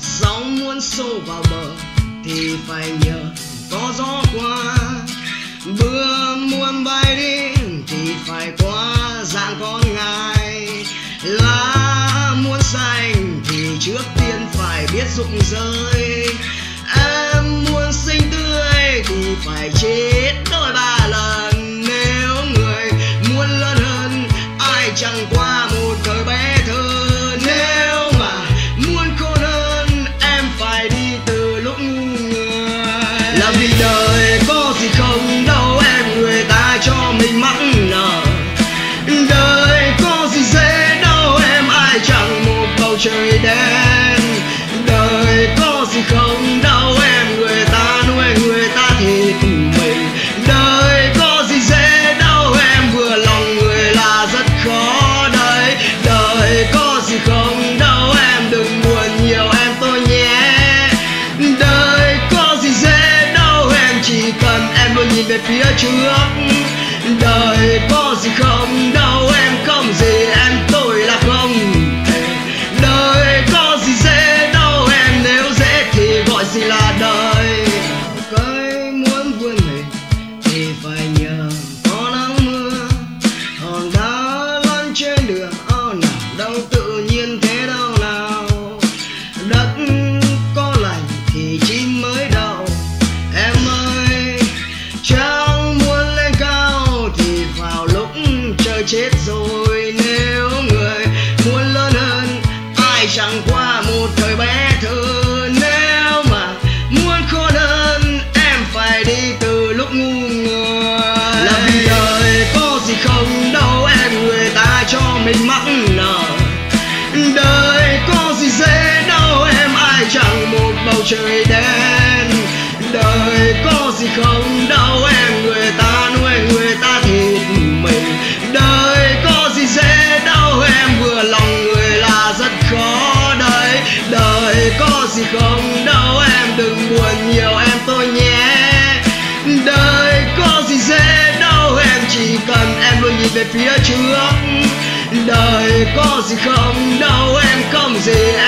sóng muốn xô vào bờ thì phải nhờ có gió qua. Mưa muốn bay đi thì phải qua dạng con ngài. Lá muốn xanh thì trước tiên phải biết rụng rơi. Em muốn xinh tươi thì phải chết. Chẳng qua một thời bé thơ. Nếu mà muốn khôn hơn em phải đi từ lúc ngu người. Làm gì đời có gì không, đâu em người ta cho mình mắc nợ đời có gì dễ, đâu em ai chẳng một bầu trời đen. Đời có gì không đâu về phía trước. Đời chẳng qua một thời bé thơ. Nếu mà muốn khó đơn, em phải đi từ lúc ngu người. Là vì đời có gì không? Đâu em người ta cho mình mắc nợ đời có gì dễ? Đâu em ai chẳng một bầu trời đen phía trước. Đời có gì không đâu em không gì em